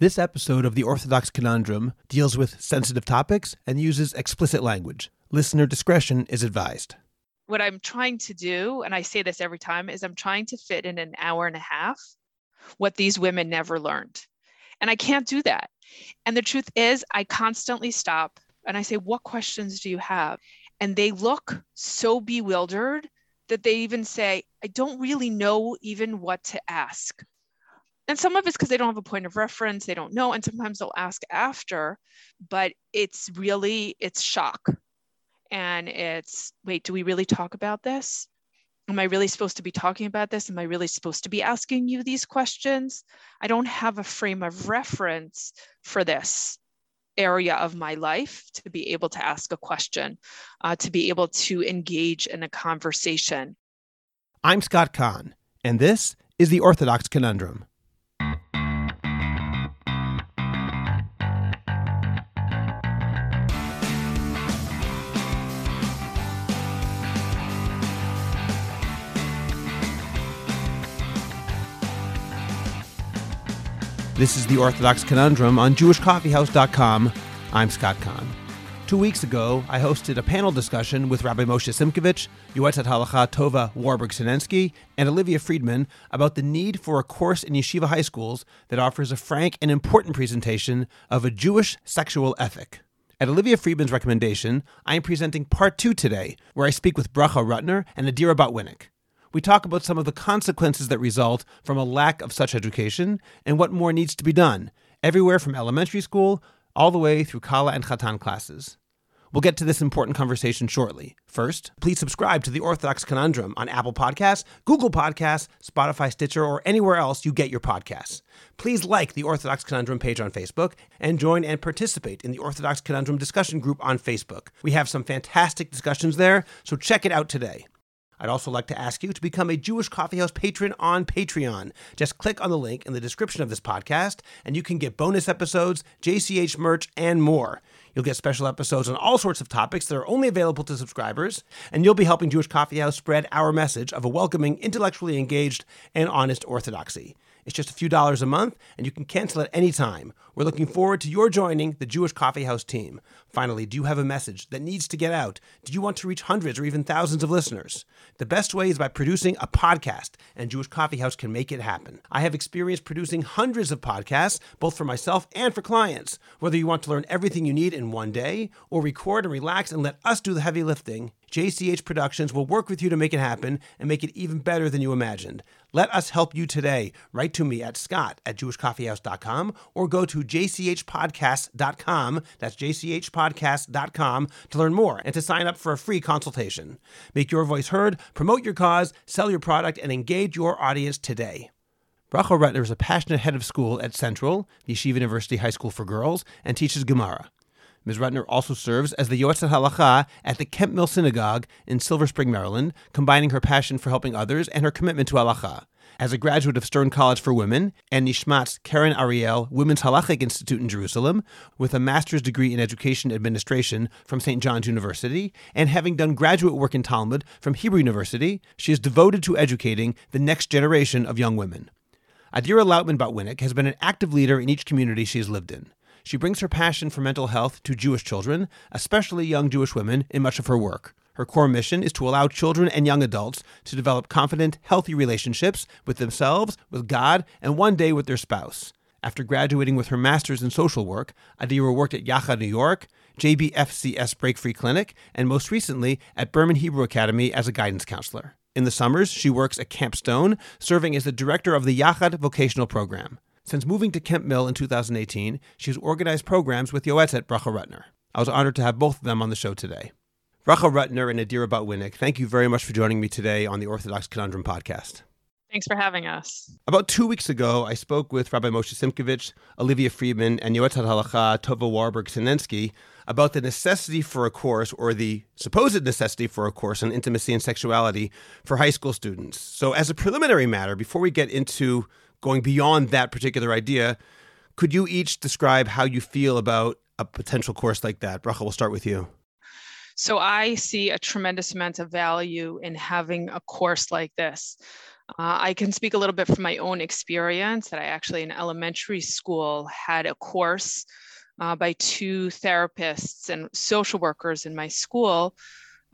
This episode of The Orthodox Conundrum deals with sensitive topics and uses explicit language. Listener discretion is advised. What I'm trying to do, and I say this every time, is I'm trying to fit in an hour and a half what these women never learned. And I can't do that. And the truth is, I constantly stop and I say, What questions do you have? And they look so bewildered that they even say, I don't really know even what to ask and some of it's because they don't have a point of reference they don't know and sometimes they'll ask after but it's really it's shock. And it's wait do we really talk about this? Am i really supposed to be talking about this? Am i really supposed to be asking you these questions? I don't have a frame of reference for this area of my life to be able to ask a question uh, to be able to engage in a conversation. I'm scott kahn and this is the orthodox conundrum This is the Orthodox Conundrum on JewishCoffeehouse.com. I'm Scott Kahn. Two weeks ago, I hosted a panel discussion with Rabbi Moshe Simkovich, Yoetzet Halacha Tova Warburg Sinensky, and Olivia Friedman about the need for a course in yeshiva high schools that offers a frank and important presentation of a Jewish sexual ethic. At Olivia Friedman's recommendation, I am presenting part two today, where I speak with Bracha Rutner and Adira Botwinick we talk about some of the consequences that result from a lack of such education and what more needs to be done, everywhere from elementary school all the way through Kallah and Chatan classes. We'll get to this important conversation shortly. First, please subscribe to the Orthodox Conundrum on Apple Podcasts, Google Podcasts, Spotify, Stitcher, or anywhere else you get your podcasts. Please like the Orthodox Conundrum page on Facebook and join and participate in the Orthodox Conundrum discussion group on Facebook. We have some fantastic discussions there, so check it out today. I'd also like to ask you to become a Jewish Coffeehouse patron on Patreon. Just click on the link in the description of this podcast, and you can get bonus episodes, JCH merch, and more. You'll get special episodes on all sorts of topics that are only available to subscribers, and you'll be helping Jewish Coffeehouse spread our message of a welcoming, intellectually engaged, and honest orthodoxy. It's just a few dollars a month, and you can cancel at any time. We're looking forward to your joining the Jewish Coffee House team. Finally, do you have a message that needs to get out? Do you want to reach hundreds or even thousands of listeners? The best way is by producing a podcast, and Jewish Coffee House can make it happen. I have experience producing hundreds of podcasts, both for myself and for clients. Whether you want to learn everything you need in one day, or record and relax and let us do the heavy lifting, JCH Productions will work with you to make it happen and make it even better than you imagined. Let us help you today. Write to me at scott at jewishcoffeehouse.com or go to jchpodcasts.com. That's jchpodcasts.com to learn more and to sign up for a free consultation. Make your voice heard, promote your cause, sell your product, and engage your audience today. Bracha Rutner is a passionate head of school at Central, Yeshiva University High School for Girls, and teaches Gemara. Ms. Rutner also serves as the Yoetzet Halacha at the Kemp Mill Synagogue in Silver Spring, Maryland, combining her passion for helping others and her commitment to halacha. As a graduate of Stern College for Women and Nishmat's Keren Ariel Women's Halachic Institute in Jerusalem, with a master's degree in education administration from St. John's University, and having done graduate work in Talmud from Hebrew University, she is devoted to educating the next generation of young women. Adira Lautman Botwinick has been an active leader in each community she has lived in. She brings her passion for mental health to Jewish children, especially young Jewish women, in much of her work. Her core mission is to allow children and young adults to develop confident, healthy relationships with themselves, with God, and one day with their spouse. After graduating with her master's in social work, Adira worked at Yachad New York, JBFCS Break Free Clinic, and most recently at Berman Hebrew Academy as a guidance counselor. In the summers, she works at Camp Stone, serving as the director of the Yachad vocational program. Since moving to Kemp Mill in 2018, she's organized programs with Yoetzet Bracha Rutner. I was honored to have both of them on the show today. Bracha Rutner and Adira Botwinick, thank you very much for joining me today on the Orthodox Conundrum podcast. Thanks for having us. About two weeks ago, I spoke with Rabbi Moshe Simkovich, Olivia Friedman, and Yoetzet Halacha Tova Warburg Sinensky about the necessity for a course or the supposed necessity for a course on intimacy and sexuality for high school students. So, as a preliminary matter, before we get into going beyond that particular idea, could you each describe how you feel about a potential course like that? Bracha, we'll start with you. So I see a tremendous amount of value in having a course like this. Uh, I can speak a little bit from my own experience that I actually in elementary school had a course uh, by two therapists and social workers in my school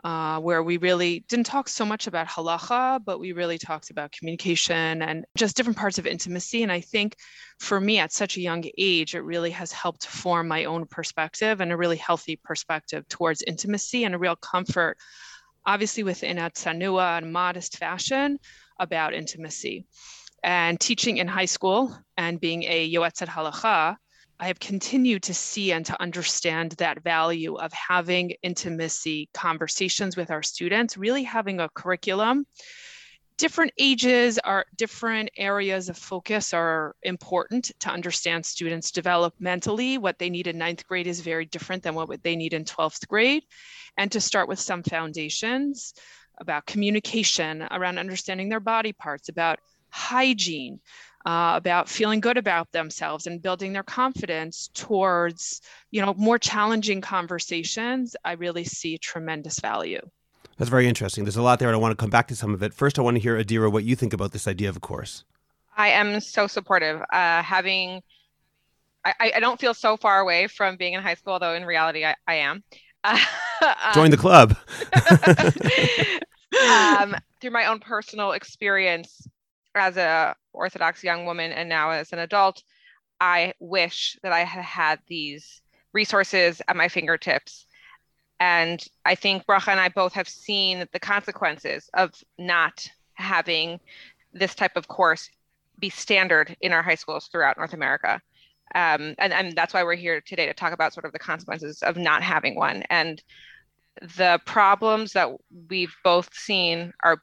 uh, where we really didn't talk so much about halacha, but we really talked about communication and just different parts of intimacy. And I think for me at such a young age, it really has helped form my own perspective and a really healthy perspective towards intimacy and a real comfort, obviously within a tsanua and modest fashion about intimacy. And teaching in high school and being a yoetzet halacha, I have continued to see and to understand that value of having intimacy conversations with our students, really having a curriculum. Different ages are different areas of focus are important to understand students developmentally. What they need in ninth grade is very different than what they need in 12th grade. And to start with some foundations about communication, around understanding their body parts, about hygiene, uh, about feeling good about themselves and building their confidence towards you know more challenging conversations i really see tremendous value. That's very interesting. There's a lot there and i want to come back to some of it. First i want to hear adira what you think about this idea of a course. I am so supportive. Uh, having I, I don't feel so far away from being in high school though in reality i, I am. Uh, join the club. Um, through my own personal experience as a Orthodox young woman and now as an adult, I wish that I had had these resources at my fingertips. And I think Bracha and I both have seen the consequences of not having this type of course be standard in our high schools throughout North America. Um, and, and that's why we're here today to talk about sort of the consequences of not having one. And the problems that we've both seen are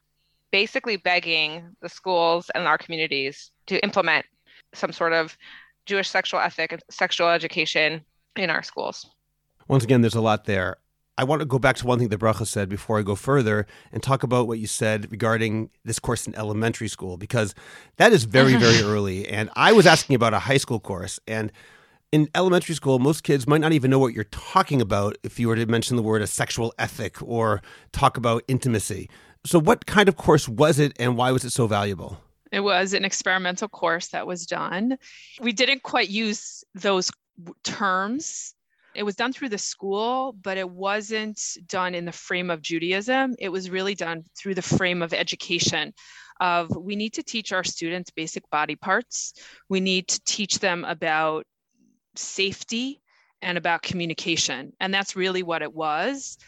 basically begging the schools and our communities to implement some sort of Jewish sexual ethic and sexual education in our schools. Once again, there's a lot there. I want to go back to one thing that Bracha said before I go further and talk about what you said regarding this course in elementary school, because that is very, mm-hmm. very early. And I was asking about a high school course. And in elementary school, most kids might not even know what you're talking about if you were to mention the word a sexual ethic or talk about intimacy. So, what kind of course was it, and why was it so valuable? It was an experimental course that was done. We didn't quite use those terms. It was done through the school, but it wasn't done in the frame of Judaism. It was really done through the frame of education of we need to teach our students basic body parts. We need to teach them about safety and about communication. And that's really what it was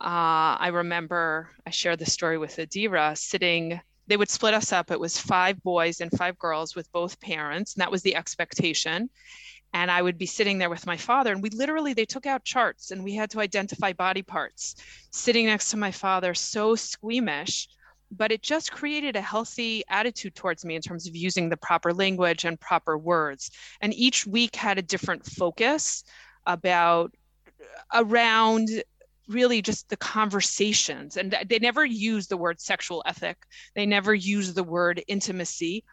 uh, I remember I shared the story with Adira sitting, they would split us up. It was five boys and five girls with both parents, and that was the expectation. And I would be sitting there with my father, and we literally, they took out charts and we had to identify body parts. Sitting next to my father, so squeamish, but it just created a healthy attitude towards me in terms of using the proper language and proper words. And each week had a different focus about around really just the conversations and they never use the word sexual ethic. They never use the word intimacy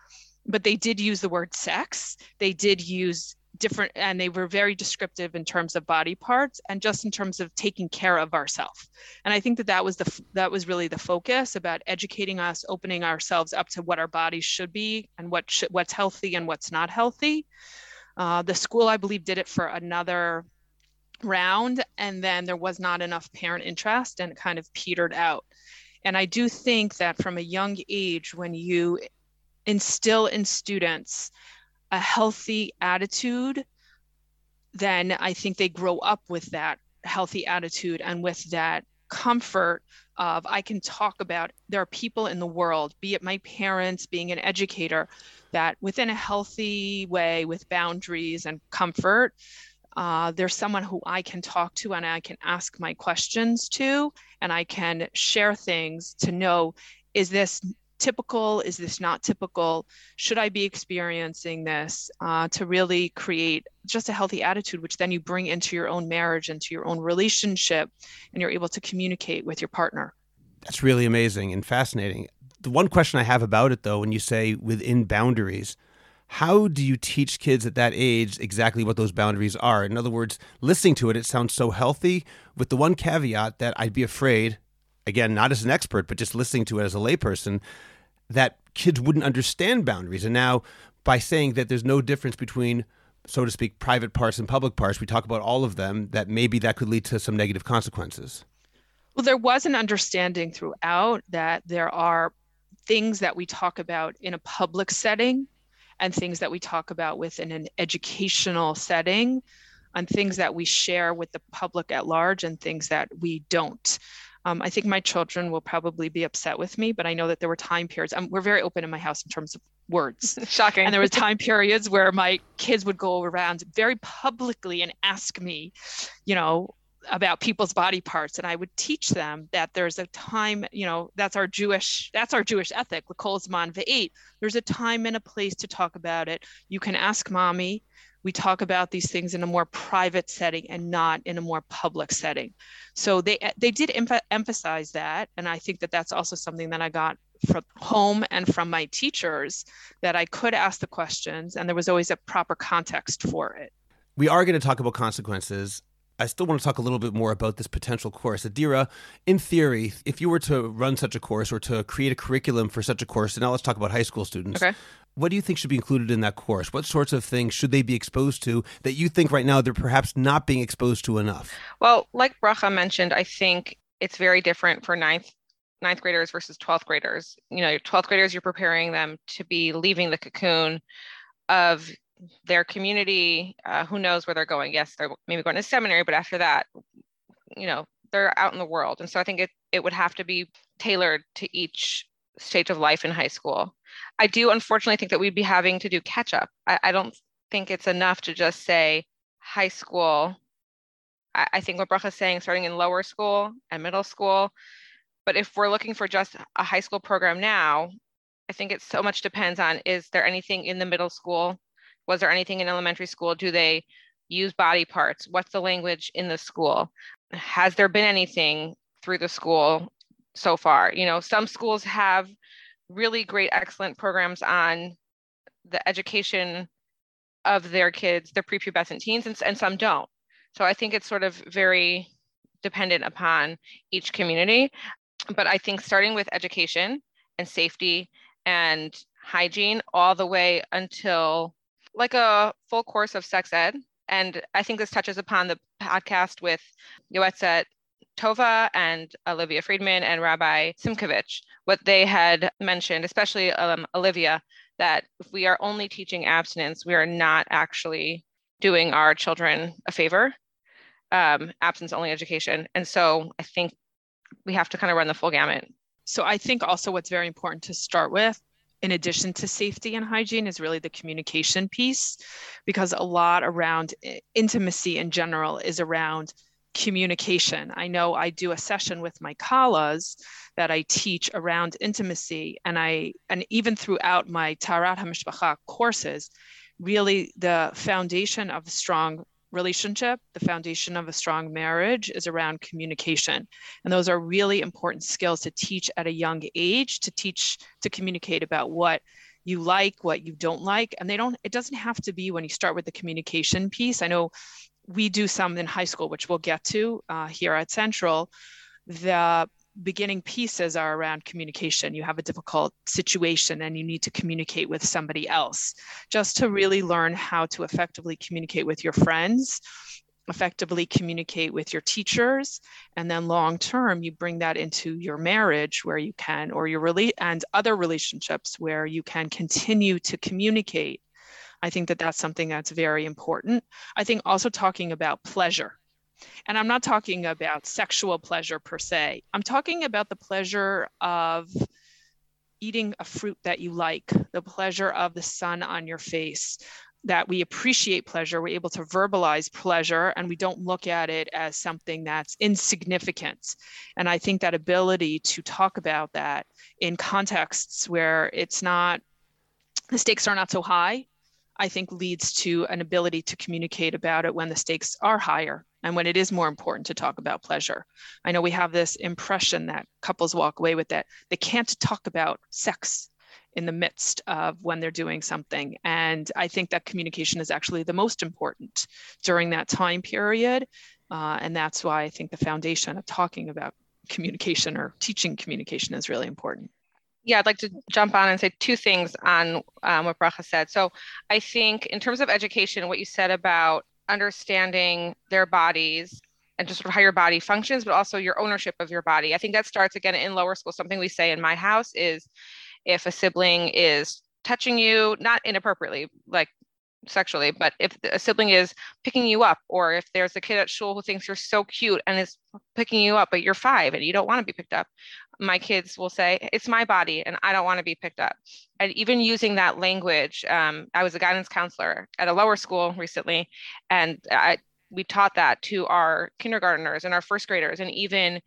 but they did use the word sex. They did use different and they were very descriptive in terms of body parts and just in terms of taking care of ourselves and i think that that was the that was really the focus about educating us opening ourselves up to what our bodies should be and what should, what's healthy and what's not healthy. Uh, the school i believe did it for another round and then there was not enough parent interest and kind of petered out. And i do think that from a young age when you instill in students a healthy attitude then i think they grow up with that healthy attitude and with that comfort of i can talk about there are people in the world be it my parents being an educator that within a healthy way with boundaries and comfort uh, there's someone who I can talk to and I can ask my questions to, and I can share things to know is this typical? Is this not typical? Should I be experiencing this? Uh, to really create just a healthy attitude, which then you bring into your own marriage, into your own relationship, and you're able to communicate with your partner. That's really amazing and fascinating. The one question I have about it, though, when you say within boundaries, how do you teach kids at that age exactly what those boundaries are? In other words, listening to it, it sounds so healthy, with the one caveat that I'd be afraid, again, not as an expert, but just listening to it as a layperson, that kids wouldn't understand boundaries. And now, by saying that there's no difference between, so to speak, private parts and public parts, we talk about all of them, that maybe that could lead to some negative consequences. Well, there was an understanding throughout that there are things that we talk about in a public setting and things that we talk about within an educational setting and things that we share with the public at large and things that we don't. Um, I think my children will probably be upset with me, but I know that there were time periods. Um, we're very open in my house in terms of words. Shocking. And there were time periods where my kids would go around very publicly and ask me, you know, about people's body parts and i would teach them that there's a time you know that's our jewish that's our jewish ethic zman ve'et there's a time and a place to talk about it. You can ask mommy. We talk about these things in a more private setting and not in a more public setting. So they they did emph- emphasize that and i think that that's also something that i got from home and from my teachers that i could ask the questions and there was always a proper context for it. We are going to talk about consequences I still want to talk a little bit more about this potential course. Adira, in theory, if you were to run such a course or to create a curriculum for such a course, and now let's talk about high school students. Okay. What do you think should be included in that course? What sorts of things should they be exposed to that you think right now they're perhaps not being exposed to enough? Well, like Bracha mentioned, I think it's very different for ninth ninth graders versus 12th graders. You know, 12th graders, you're preparing them to be leaving the cocoon of their community, uh, who knows where they're going? Yes, they're maybe going to seminary, but after that, you know, they're out in the world. And so I think it, it would have to be tailored to each stage of life in high school. I do unfortunately think that we'd be having to do catch up. I, I don't think it's enough to just say high school. I, I think what Bracha is saying, starting in lower school and middle school. But if we're looking for just a high school program now, I think it so much depends on is there anything in the middle school was there anything in elementary school? Do they use body parts? What's the language in the school? Has there been anything through the school so far? You know, some schools have really great, excellent programs on the education of their kids, their prepubescent teens, and, and some don't. So I think it's sort of very dependent upon each community. But I think starting with education and safety and hygiene all the way until like a full course of sex ed. And I think this touches upon the podcast with Yoetzet Tova and Olivia Friedman and Rabbi Simkovich, what they had mentioned, especially um, Olivia, that if we are only teaching abstinence, we are not actually doing our children a favor. Um, absence only education. And so I think we have to kind of run the full gamut. So I think also what's very important to start with in addition to safety and hygiene is really the communication piece because a lot around intimacy in general is around communication. I know I do a session with my kalas that I teach around intimacy and I and even throughout my Taharat HaMishpacha courses, really the foundation of strong relationship, the foundation of a strong marriage is around communication. And those are really important skills to teach at a young age, to teach, to communicate about what you like, what you don't like. And they don't, it doesn't have to be when you start with the communication piece. I know we do some in high school, which we'll get to uh, here at Central. The beginning pieces are around communication. You have a difficult situation and you need to communicate with somebody else, just to really learn how to effectively communicate with your friends, effectively communicate with your teachers, and then long term, you bring that into your marriage where you can, or your relate and other relationships where you can continue to communicate. I think that that's something that's very important. I think also talking about pleasure and I'm not talking about sexual pleasure per se. I'm talking about the pleasure of eating a fruit that you like, the pleasure of the sun on your face, that we appreciate pleasure, we're able to verbalize pleasure, and we don't look at it as something that's insignificant. And I think that ability to talk about that in contexts where it's not, the stakes are not so high, I think leads to an ability to communicate about it when the stakes are higher and when it is more important to talk about pleasure. I know we have this impression that couples walk away with that they can't talk about sex in the midst of when they're doing something. And I think that communication is actually the most important during that time period. Uh, and that's why I think the foundation of talking about communication or teaching communication is really important. Yeah, I'd like to jump on and say two things on um, what Bracha said. So I think in terms of education, what you said about understanding their bodies and just sort of how your body functions, but also your ownership of your body. I think that starts again in lower school. Something we say in my house is if a sibling is touching you, not inappropriately, like sexually, but if a sibling is picking you up, or if there's a kid at school who thinks you're so cute and is picking you up, but you're five and you don't want to be picked up, my kids will say, It's my body and I don't want to be picked up. And even using that language, um, I was a guidance counselor at a lower school recently, and I, we taught that to our kindergarteners and our first graders, and even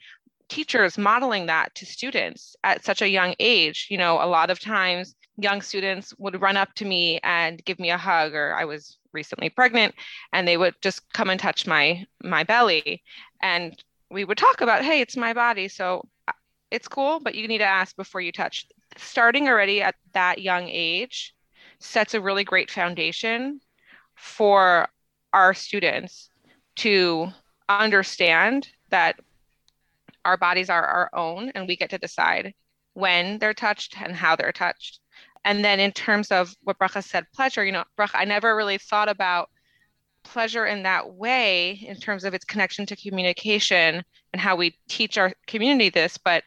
teachers modeling that to students at such a young age. You know, a lot of times young students would run up to me and give me a hug, or I was recently pregnant, and they would just come and touch my my belly, and we would talk about, hey, it's my body, so it's cool, but you need to ask before you touch. Starting already at that young age sets a really great foundation for our students to understand that our bodies are our own and we get to decide when they're touched and how they're touched. And then in terms of what Bracha said, pleasure, you know, Bracha, I never really thought about pleasure in that way in terms of its connection to communication and how we teach our community this, but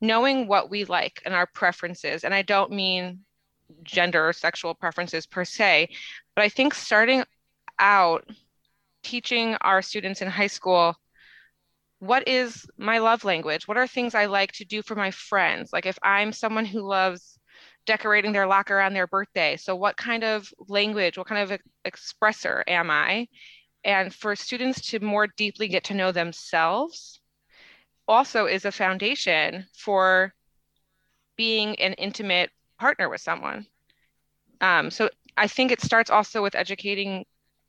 knowing what we like and our preferences. And I don't mean gender or sexual preferences per se, but I think starting out teaching our students in high school what is my love language? What are things I like to do for my friends? Like if I'm someone who loves decorating their locker on their birthday. So, what kind of language, what kind of expressor am I? And for students to more deeply get to know themselves also is a foundation for being an intimate partner with someone. Um, so, I think it starts also with educating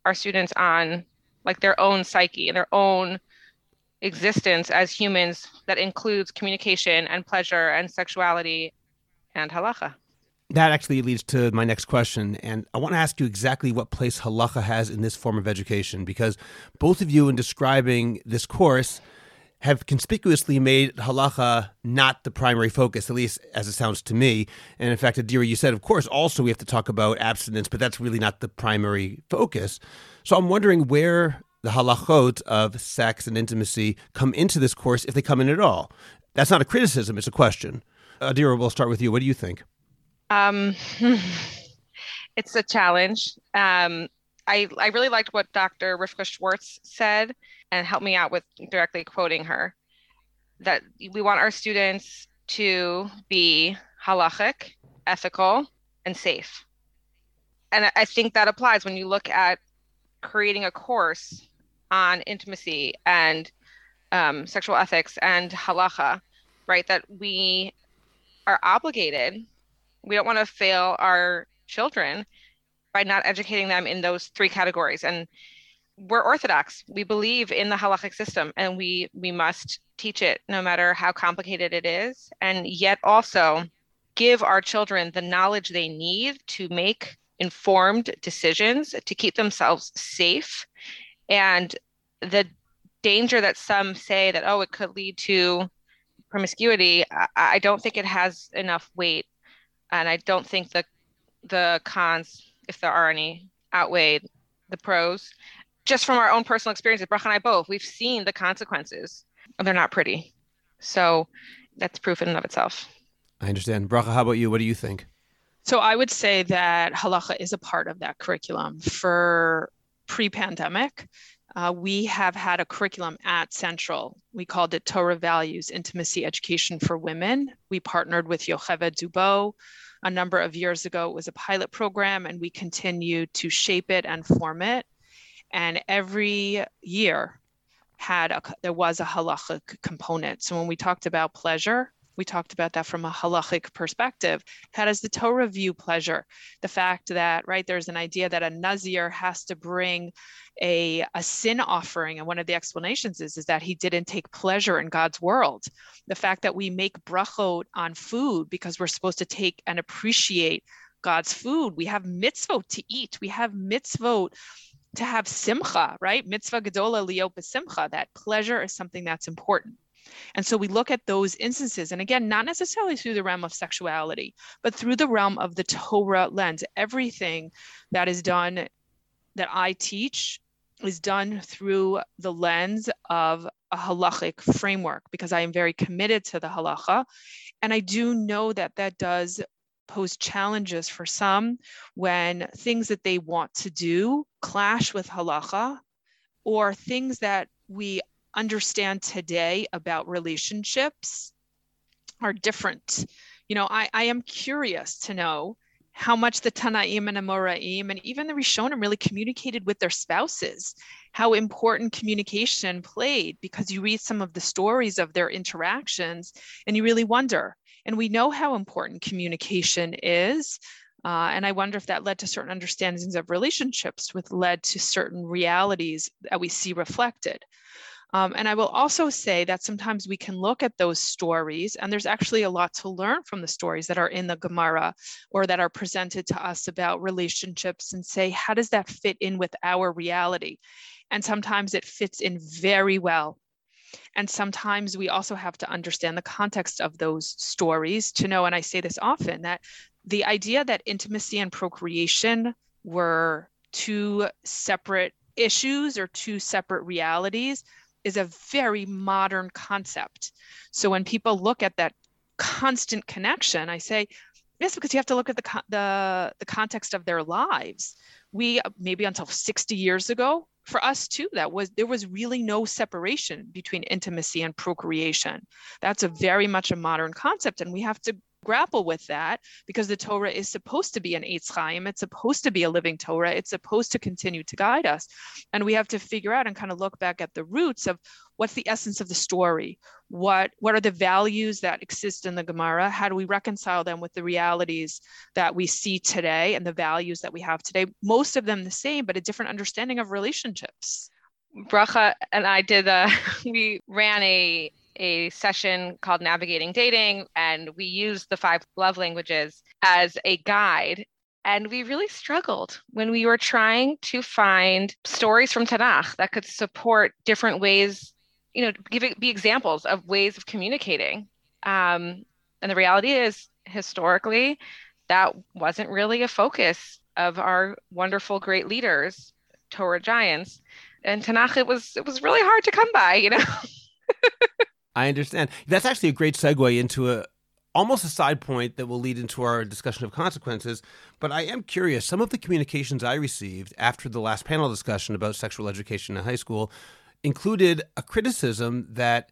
our students on like their own psyche and their own existence as humans that includes communication and pleasure and sexuality and halacha that actually leads to my next question. And I want to ask you exactly what place halacha has in this form of education, because both of you, in describing this course, have conspicuously made halacha not the primary focus, at least as it sounds to me. And in fact, Adira, you said, of course, also we have to talk about abstinence, but that's really not the primary focus. So I'm wondering where the halachot of sex and intimacy come into this course, if they come in at all. That's not a criticism, it's a question. Adira, we'll start with you. What do you think? Um, it's a challenge. Um, I, I really liked what Dr. Rivka Schwartz said and helped me out with directly quoting her that we want our students to be halachic, ethical, and safe. And I think that applies when you look at creating a course on intimacy and um, sexual ethics and halacha, right? That we are obligated we don't want to fail our children by not educating them in those three categories. And we're orthodox. We believe in the halachic system and we we must teach it no matter how complicated it is. And yet also give our children the knowledge they need to make informed decisions to keep themselves safe. And the danger that some say that oh it could lead to promiscuity I, I don't think it has enough weight and I don't think the the cons, if there are any, outweighed the pros. Just from our own personal experiences, Bracha and I both, we've seen the consequences, and they're not pretty. So that's proof in and of itself. I understand. Bracha, how about you? What do you think? So I would say that halacha is a part of that curriculum. For pre-pandemic, uh, we have had a curriculum at Central. We called it Torah Values Intimacy Education for Women. We partnered with Yocheved Debow a number of years ago. It was a pilot program, and we continue to shape it and form it. And every year had a, there was a halachic component. So when we talked about pleasure, we talked about that from a halachic perspective. How does the Torah view pleasure? The fact that, right, there's an idea that a Nazir has to bring a, a sin offering. And one of the explanations is, is that he didn't take pleasure in God's world. The fact that we make brachot on food because we're supposed to take and appreciate God's food. We have mitzvot to eat. We have mitzvot to have simcha, right? Mitzvah gedola lihyot b'simcha. That pleasure is something that's important. And so we look at those instances, and again, not necessarily through the realm of sexuality, but through the realm of the Torah lens. Everything that is done that I teach is done through the lens of a halachic framework because I am very committed to the halacha. And I do know that that does pose challenges for some when things that they want to do clash with halacha or things that we understand today about relationships are different. You know, I, I am curious to know how much the Tanaim and Amoraim and even the Rishonim really communicated with their spouses, how important communication played, because you read some of the stories of their interactions and you really wonder. And we know how important communication is. Uh, and I wonder if that led to certain understandings of relationships, which led to certain realities that we see reflected. Um, and I will also say that sometimes we can look at those stories, and there's actually a lot to learn from the stories that are in the Gemara or that are presented to us about relationships and say, how does that fit in with our reality? And sometimes it fits in very well. And sometimes we also have to understand the context of those stories to know, and I say this often, that the idea that intimacy and procreation were two separate issues or two separate realities is a very modern concept. So when people look at that constant connection, I say, yes, because you have to look at the, the, the context of their lives. We maybe until 60 years ago, for us too, that was there was really no separation between intimacy and procreation. That's a very much a modern concept, and we have to grapple with that because the Torah is supposed to be an Eitz Chaim. It's supposed to be a living Torah. It's supposed to continue to guide us. And we have to figure out and kind of look back at the roots of what's the essence of the story? What, what are the values that exist in the Gemara? How do we reconcile them with the realities that we see today and the values that we have today? Most of them the same, but a different understanding of relationships. Bracha and I did a, we ran a a session called Navigating Dating, and we used the five love languages as a guide. And we really struggled when we were trying to find stories from Tanakh that could support different ways, you know, give it, be examples of ways of communicating. Um, and the reality is, historically, that wasn't really a focus of our wonderful, great leaders, Torah giants. And Tanakh, it was it was really hard to come by, you know. I understand. That's actually a great segue into a almost a side point that will lead into our discussion of consequences. But I am curious. Some of the communications I received after the last panel discussion about sexual education in high school included a criticism that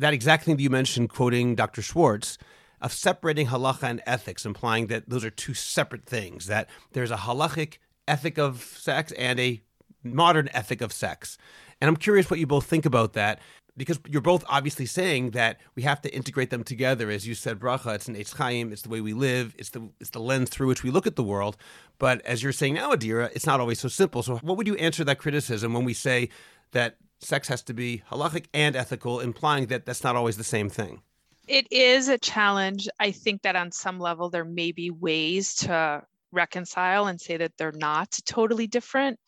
that exact thing that you mentioned, quoting Dr. Schwartz, of separating halacha and ethics, implying that those are two separate things. That there's a halachic ethic of sex and a modern ethic of sex. And I'm curious what you both think about that because you're both obviously saying that we have to integrate them together. As you said, bracha, it's an Eitz Chaim, it's the way we live, it's the it's the lens through which we look at the world. But as you're saying now, Adira, it's not always so simple. So what would you answer that criticism when we say that sex has to be halachic and ethical, implying that that's not always the same thing? It is a challenge. I think that on some level there may be ways to reconcile and say that they're not totally different.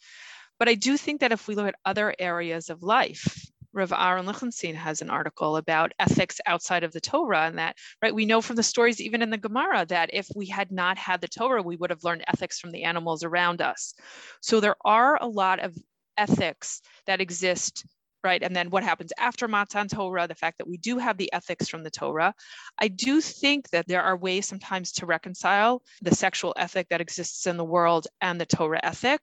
But I do think that if we look at other areas of life, Rav Aaron Lichtenstein has an article about ethics outside of the Torah, and that right we know from the stories even in the Gemara that if we had not had the Torah, we would have learned ethics from the animals around us. So there are a lot of ethics that exist right? And then what happens after Matan Torah, the fact that we do have the ethics from the Torah. I do think that there are ways sometimes to reconcile the sexual ethic that exists in the world and the Torah ethic.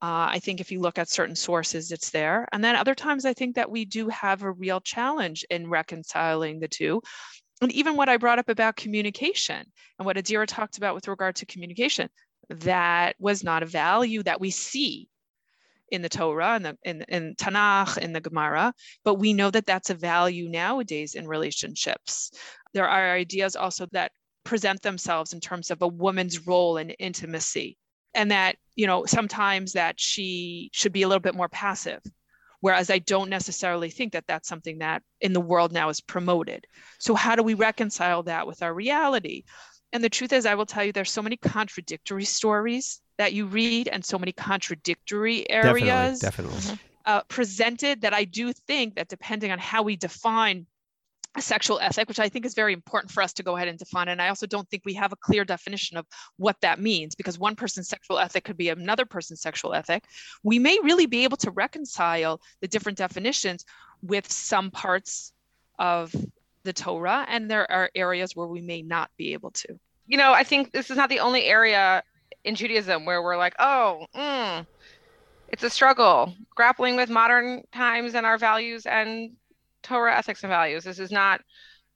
Uh, I think if you look at certain sources, it's there. And then other times, I think that we do have a real challenge in reconciling the two. And even what I brought up about communication and what Adira talked about with regard to communication, that was not a value that we see in the Torah and the in, in Tanakh in the Gemara, but we know that that's a value nowadays in relationships. There are ideas also that present themselves in terms of a woman's role in intimacy and that you know sometimes that she should be a little bit more passive. Whereas i don't necessarily think that that's something that in the world now is promoted. So how do we reconcile that with our reality? And the truth is i will tell you there's so many contradictory stories that you read and so many contradictory areas definitely, definitely. uh, presented that I do think that depending on how we define a sexual ethic, which I think is very important for us to go ahead and define. And I also don't think we have a clear definition of what that means because one person's sexual ethic could be another person's sexual ethic. We may really be able to reconcile the different definitions with some parts of the Torah, and there are areas where we may not be able to. You know, I think this is not the only area in Judaism where we're like, oh, mm, it's a struggle grappling with modern times and our values and Torah ethics and values. This is not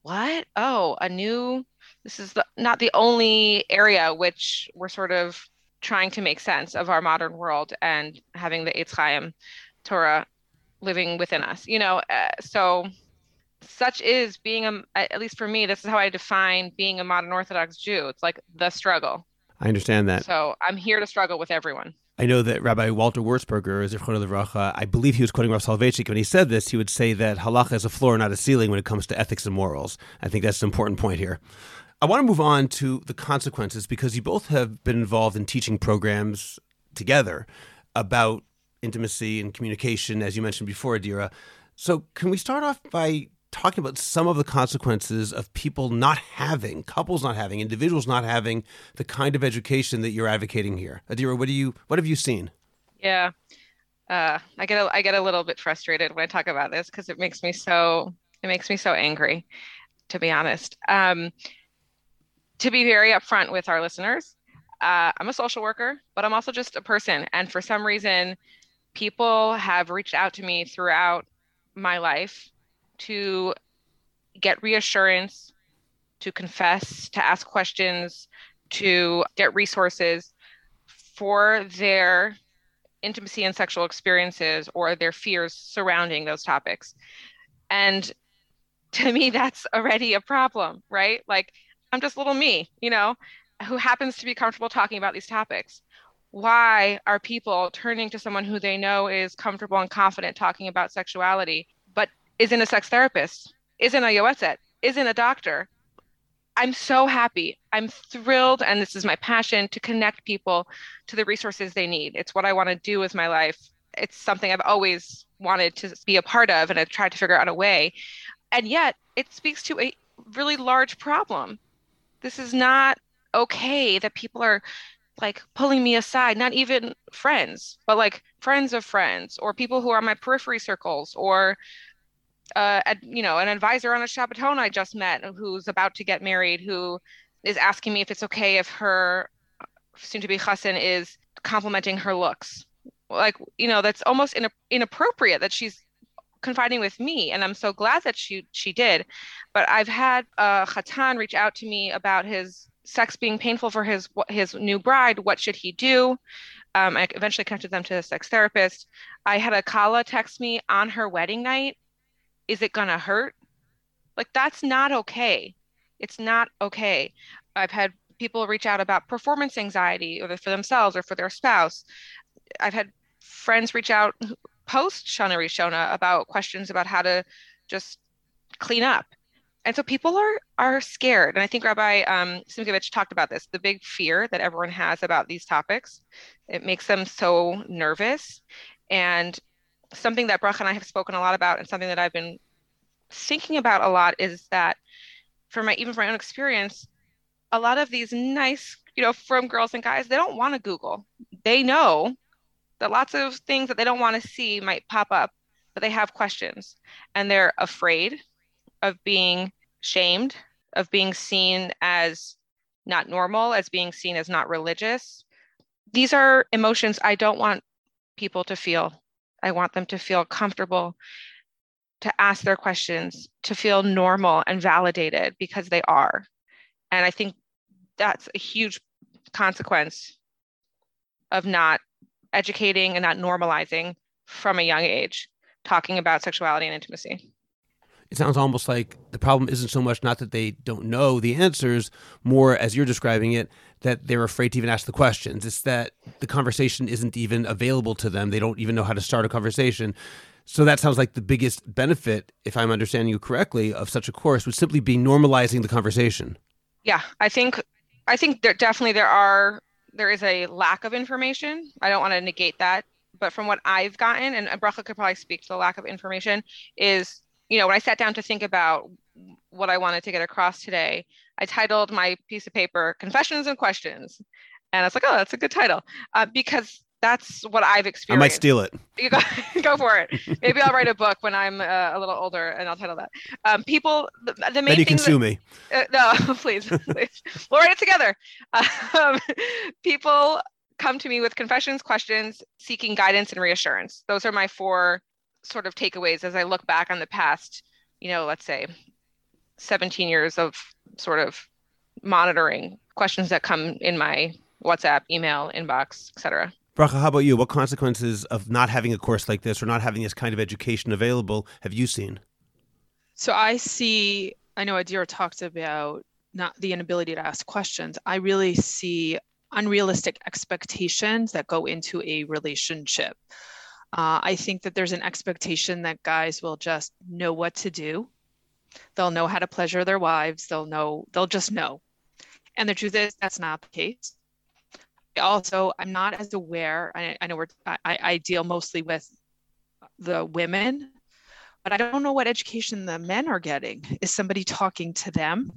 what? Oh, a new. This is the, not the only area which we're sort of trying to make sense of our modern world and having the Eitz Chaim Torah living within us. You know, uh, so such is being a at least for me this is how i define being a modern orthodox jew it's like the struggle i understand that so i'm here to struggle with everyone I know that Rabbi Walter Wurzburger, Levracha, I believe he was quoting Rav Soloveitchik. When he said this, he would say that halacha is a floor, not a ceiling, when it comes to ethics and morals. I think that's an important point here. I want to move on to the consequences because you both have been involved in teaching programs together about intimacy and communication, as you mentioned before, Adira. So, can we start off by talking about some of the consequences of people not having, couples not having, individuals not having the kind of education that you're advocating here. Adira, what do you what have you seen? Yeah. Uh, I get a, I get a little bit frustrated when I talk about this because it makes me so it makes me so angry, to be honest. Um, to be very upfront with our listeners, uh, I'm a social worker, but I'm also just a person, and for some reason, people have reached out to me throughout my life to get reassurance, to confess, to ask questions, to get resources for their intimacy and sexual experiences or their fears surrounding those topics. And to me, that's already a problem, right? Like, I'm just little me, you know, who happens to be comfortable talking about these topics. Why are people turning to someone who they know is comfortable and confident talking about sexuality isn't a sex therapist, isn't a yoetzet, isn't a doctor. I'm so happy. I'm thrilled, and this is my passion to connect people to the resources they need. It's what I want to do with my life. It's something I've always wanted to be a part of, and I've tried to figure out a way. And yet, it speaks to a really large problem. This is not okay that people are like pulling me aside, not even friends, but like friends of friends or people who are my periphery circles or uh, you know, an advisor on a Shabbaton I just met who's about to get married, who is asking me if it's okay if her soon-to-be chassan is complimenting her looks. Like, you know, that's almost in, inappropriate that she's confiding with me, and I'm so glad that she she did. But I've had a chatan reach out to me about his sex being painful for his his new bride. What should he do? Um, I eventually connected them to a sex therapist. I had a kala text me on her wedding night is it going to hurt? Like, that's not okay. It's not okay. I've had people reach out about performance anxiety, either for themselves or for their spouse. I've had friends reach out post Shana Rishona about questions about how to just clean up. And so people are are scared. And I think Rabbi um, Simkovich talked about this, the big fear that everyone has about these topics. It makes them so nervous. And something that Bracha and I have spoken a lot about, and something that I've been thinking about a lot is that, for my even from my own experience, a lot of these nice, you know, from girls and guys, they don't want to Google. They know that lots of things that they don't want to see might pop up, but they have questions, and they're afraid of being shamed, of being seen as not normal, as being seen as not religious. These are emotions I don't want people to feel I want them to feel comfortable to ask their questions, to feel normal and validated because they are. And I think that's a huge consequence of not educating and not normalizing from a young age, talking about sexuality and intimacy it sounds almost like the problem isn't so much not that they don't know the answers, more as you're describing it, that they're afraid to even ask the questions. It's that the conversation isn't even available to them. They don't even know how to start a conversation. So that sounds like the biggest benefit, if I'm understanding you correctly, of such a course would simply be normalizing the conversation. Yeah, I think I think there definitely there are there is a lack of information. I don't want to negate that, but from what I've gotten, and Bracha could probably speak to the lack of information, is you know when I sat down to think about what I wanted to get across today, I titled my piece of paper "Confessions and Questions," and I was like, oh, that's a good title uh, because that's what I've experienced. I might steal it. You go, go for it. Maybe I'll write a book when I'm uh, a little older, and I'll title that. Um, people, the, the main then you can that, sue me. Uh, no, please, please. We'll write it together. Um, people come to me with confessions, questions, seeking guidance and reassurance. Those are my four sort of takeaways as I look back on the past, you know, let's say 17 years of sort of monitoring questions that come in my WhatsApp, email, inbox, etc. Bracha, how about you? What consequences of not having a course like this or not having this kind of education available have you seen? So I see, I know Adira talked about not the inability to ask questions. I really see unrealistic expectations that go into a relationship. Uh, I think that there's an expectation that guys will just know what to do. They'll know how to pleasure their wives. They'll know, they'll just know. And the truth is, that's not the case also i'm not as aware i, I know we're I, I deal mostly with the women but i don't know what education the men are getting is somebody talking to them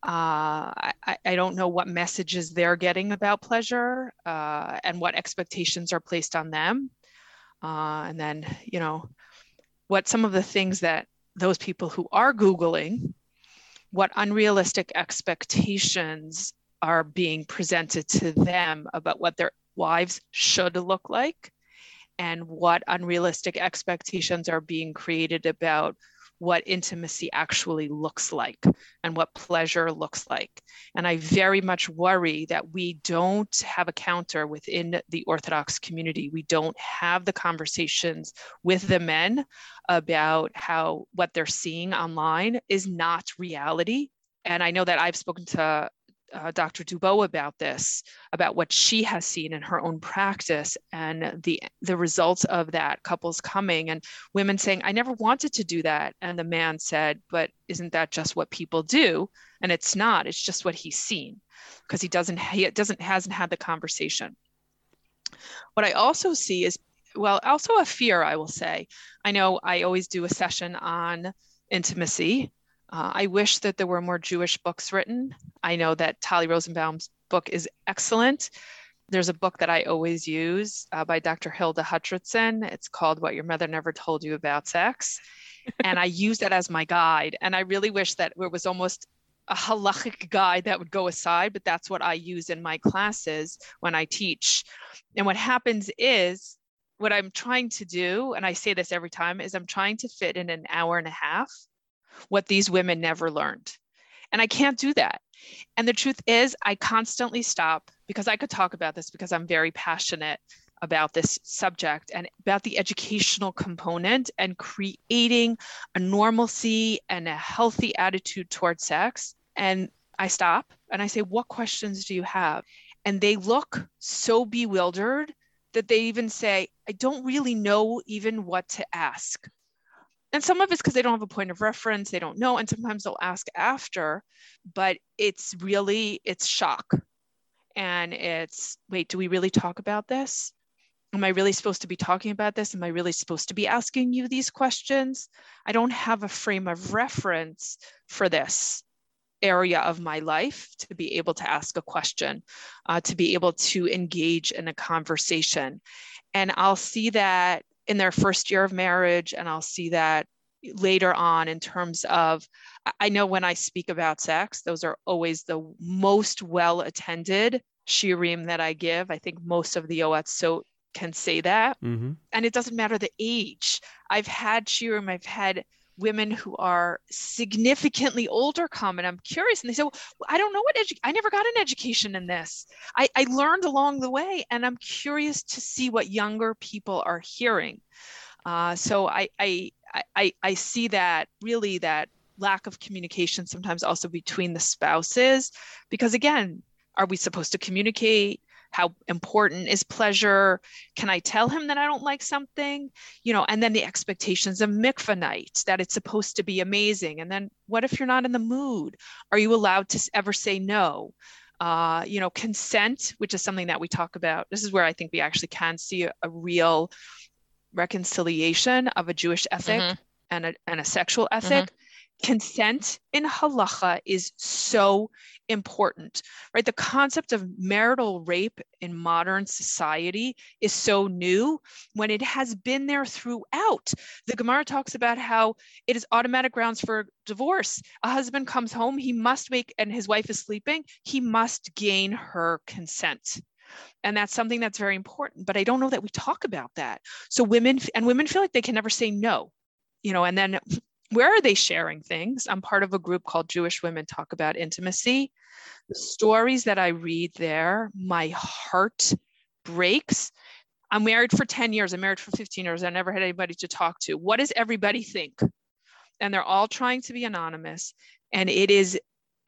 uh, I, I don't know what messages they're getting about pleasure uh, and what expectations are placed on them uh, and then you know what some of the things that those people who are googling what unrealistic expectations are being presented to them about what their wives should look like and what unrealistic expectations are being created about what intimacy actually looks like and what pleasure looks like. And I very much worry that we don't have a counter within the Orthodox community. We don't have the conversations with the men about how what they're seeing online is not reality. And I know that I've spoken to uh, Dr. Debow about this, about what she has seen in her own practice and the the results of that couples coming and women saying, I never wanted to do that. And the man said, But isn't that just what people do? And it's not, it's just what he's seen because he doesn't he doesn't hasn't had the conversation. What I also see is well, also a fear, I will say. I know I always do a session on intimacy uh, I wish that there were more Jewish books written. I know that Talli Rosenbaum's book is excellent. There's a book that I always use uh, by Dr. Hilda Hutcherson. It's called What Your Mother Never Told You About Sex. and I use that as my guide. And I really wish that it was almost a halachic guide that would go aside, but that's what I use in my classes when I teach. And what happens is, what I'm trying to do, and I say this every time, is I'm trying to fit in an hour and a half what these women never learned. And I can't do that. And the truth is, I constantly stop because I could talk about this because I'm very passionate about this subject and about the educational component and creating a normalcy and a healthy attitude towards sex. And I stop and I say, What questions do you have? And they look so bewildered that they even say, I don't really know even what to ask and some of it's because they don't have a point of reference they don't know and sometimes they'll ask after but it's really it's shock. And it's wait do we really talk about this? Am i really supposed to be talking about this? Am i really supposed to be asking you these questions? I don't have a frame of reference for this area of my life to be able to ask a question uh, to be able to engage in a conversation. And i'll see that in their first year of marriage and i'll see that later on in terms of i know when i speak about sex those are always the most well attended shiurim that i give. I think most of the yoatzot can say that. Mm-hmm. and it doesn't matter the age. I've had shiurim, i've had women who are significantly older come and I'm curious and they say, well, I don't know what edu- I never got an education in this. I, I learned along the way and I'm curious to see what younger people are hearing. Uh, so I, I, I, I see that really that lack of communication sometimes also between the spouses because again, are we supposed to communicate? How important is pleasure can i tell him that i don't like something you know and then the expectations of mikvah night that it's supposed to be amazing and then what if you're not in the mood are you allowed to ever say no uh, you know, consent, which is something that we talk about. This is where I think we actually can see a, a real reconciliation of a Jewish ethic mm-hmm. and, a, and a sexual ethic. Mm-hmm consent in halacha is so important right? The concept of marital rape in modern society is so new when it has been there throughout. The gemara talks about how it is automatic grounds for divorce. A husband comes home he must make and his wife is sleeping he must gain her consent. And that's something that's very important but i don't know that we talk about that. So women and women feel like they can never say no you know and then where are they sharing things? I'm part of a group called Jewish Women Talk About Intimacy. The stories that I read there, my heart breaks. I'm married for 10 years. I'm married for 15 years. I never had anybody to talk to. What does everybody think? And they're all trying to be anonymous. And it is,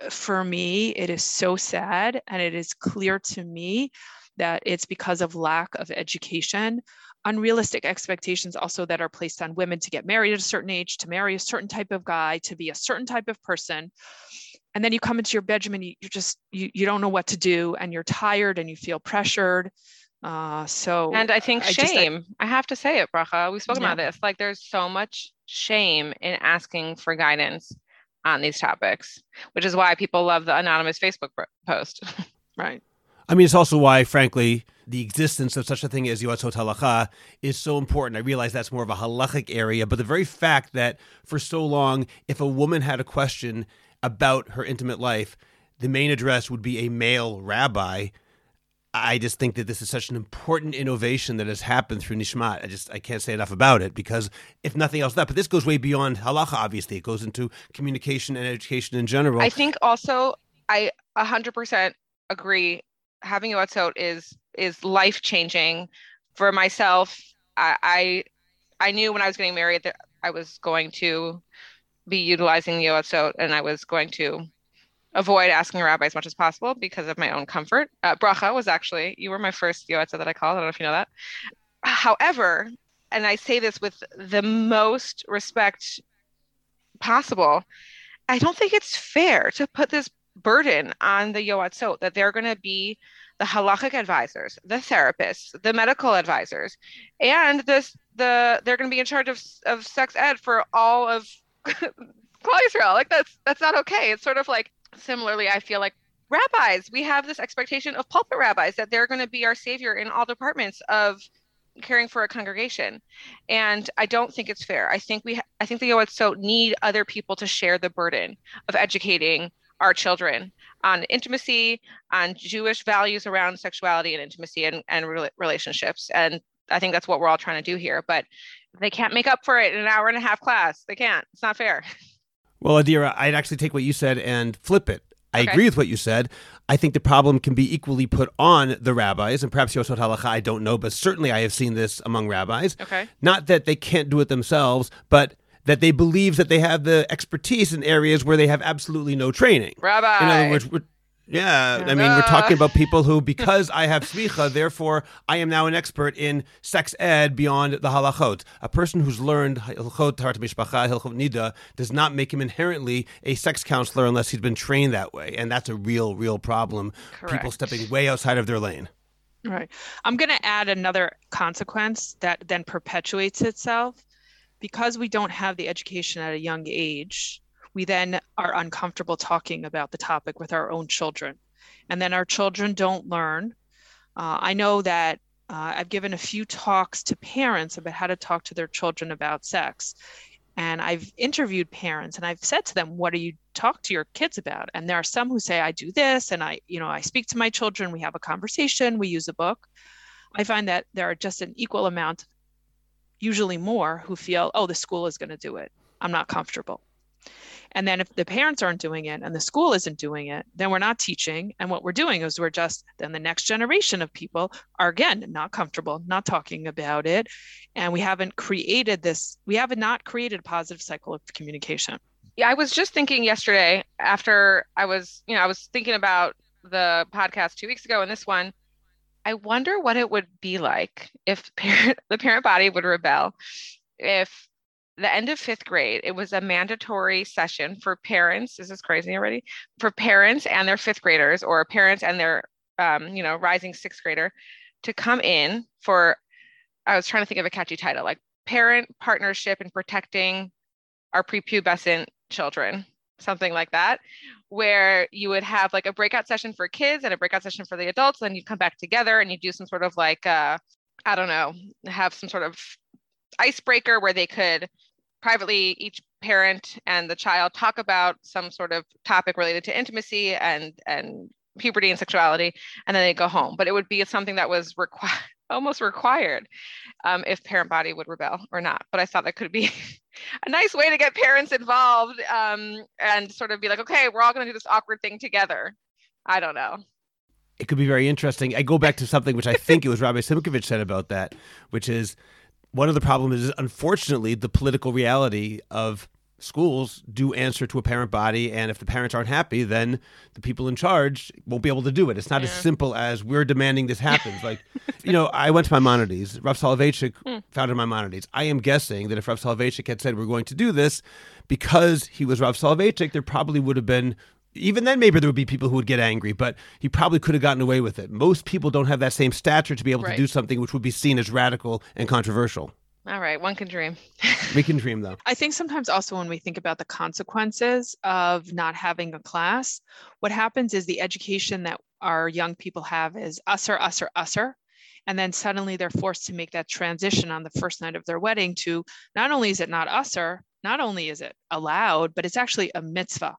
for me, it is so sad. And it is clear to me that it's because of lack of education unrealistic expectations also that are placed on women to get married at a certain age, to marry a certain type of guy, to be a certain type of person. And then you come into your bedroom and you, you just you, you don't know what to do and you're tired and you feel pressured. Uh, so and I think I shame. Just, I, I, have to say it, Bracha. We've spoken yeah. about this. Like there's so much shame in asking for guidance on these topics, which is why people love the anonymous Facebook post. right. I mean, it's also why, frankly, the existence of such a thing as Yoatzot Halacha is so important. I realize that's more of a halachic area, but the very fact that for so long, if a woman had a question about her intimate life, the main address would be a male rabbi. I just think that this is such an important innovation that has happened through Nishmat. I just I can't say enough about it because if nothing else, that but this goes way beyond halacha. Obviously, it goes into communication and education in general. I think also I hundred percent agree having yoatzot is is life changing for myself. I, I, I knew when I was getting married that I was going to be utilizing the yoatzot and I was going to avoid asking a rabbi as much as possible because of my own comfort. Uh, bracha was actually you were my first yoatzot that I called. I don't know if you know that. However, and I say this with the most respect possible, I don't think it's fair to put this burden on the yoatzot that they're going to be the halachic advisors, the therapists, the medical advisors, and this the they're going to be in charge of of sex ed for all of Israel. Like that's that's not okay. It's sort of like similarly, I feel like rabbis. We have this expectation of pulpit rabbis that they're going to be our savior in all departments of caring for a congregation and i don't think it's fair i think we i think the yoatzot need other people to share the burden of educating our children on intimacy, on Jewish values around sexuality and intimacy and, and re- relationships. And I think that's what we're all trying to do here. But they can't make up for it in an hour and a half class. They can't. It's not fair. Well, Adira, I'd actually take what you said and flip it. I okay. agree with what you said. I think the problem can be equally put on the rabbis, and perhaps Yoatzot Halacha, I don't know, but certainly I have seen this among rabbis. Okay. Not that they can't do it themselves, but that they believe that they have the expertise in areas where they have absolutely no training. Rabbi. In other words, yeah, I mean, we're talking about people who, because I have smicha, therefore I am now an expert in sex ed beyond the halachot. A person who's learned halachot taharat mishpacha, halachot nida, does not make him inherently a sex counselor unless he's been trained that way, and that's a real, real problem. Correct. People stepping way outside of their lane. Right. I'm going to add another consequence that then perpetuates itself because we don't have the education at a young age, we then are uncomfortable talking about the topic with our own children. And then our children don't learn. Uh, I know that uh, I've given a few talks to parents about how to talk to their children about sex. And I've interviewed parents and I've said to them, what do you talk to your kids about? And there are some who say, I do this and I, you know, I speak to my children, we have a conversation, we use a book. I find that there are just an equal amount usually more who feel, oh, the school is going to do it. I'm not comfortable. And then if the parents aren't doing it and the school isn't doing it, then we're not teaching. And what we're doing is we're just, then the next generation of people are again not comfortable, not talking about it. And we haven't created this, we have not created a positive cycle of communication. Yeah, I was just thinking yesterday after I was, you know, I was thinking about the podcast two weeks ago and this one. I wonder what it would be like if parent, the parent body would rebel if the end of fifth grade, it was a mandatory session for parents. This is crazy already. For parents and their fifth graders, or parents and their, um, you know, rising sixth grader, to come in for. I was trying to think of a catchy title, like parent partnership in protecting our prepubescent children, something like that, where you would have like a breakout session for kids and a breakout session for the adults. Then you'd come back together and you do some sort of like, uh, I don't know, have some sort of icebreaker where they could privately each parent and the child talk about some sort of topic related to intimacy and and puberty and sexuality and then they go home but it would be something that was required almost required um, if parent body would rebel or not but i thought that could be a nice way to get parents involved um, and sort of be like okay we're all going to do this awkward thing together. I don't know. It could be very interesting. I go back to something which i think it was rabbi simkovich said about that which is one of the problems is unfortunately the political reality of schools do answer to a parent body and if the parents aren't happy then the people in charge won't be able to do it it's not yeah. as simple as we're demanding this happens like you know i went to maimonides rav soloveitchik hmm. founded maimonides i am guessing that if rav soloveitchik had said we're going to do this because he was rav soloveitchik there probably would have been even then maybe there would be people who would get angry but he probably could have gotten away with it most people don't have that same stature to be able right. to do something which would be seen as radical and controversial all right one can dream. We can dream though. I think sometimes also when we think about the consequences of not having a class what happens is the education that our young people have is usser usser usser and then suddenly they're forced to make that transition on the first night of their wedding to not only is it not usser not only is it allowed but it's actually a mitzvah.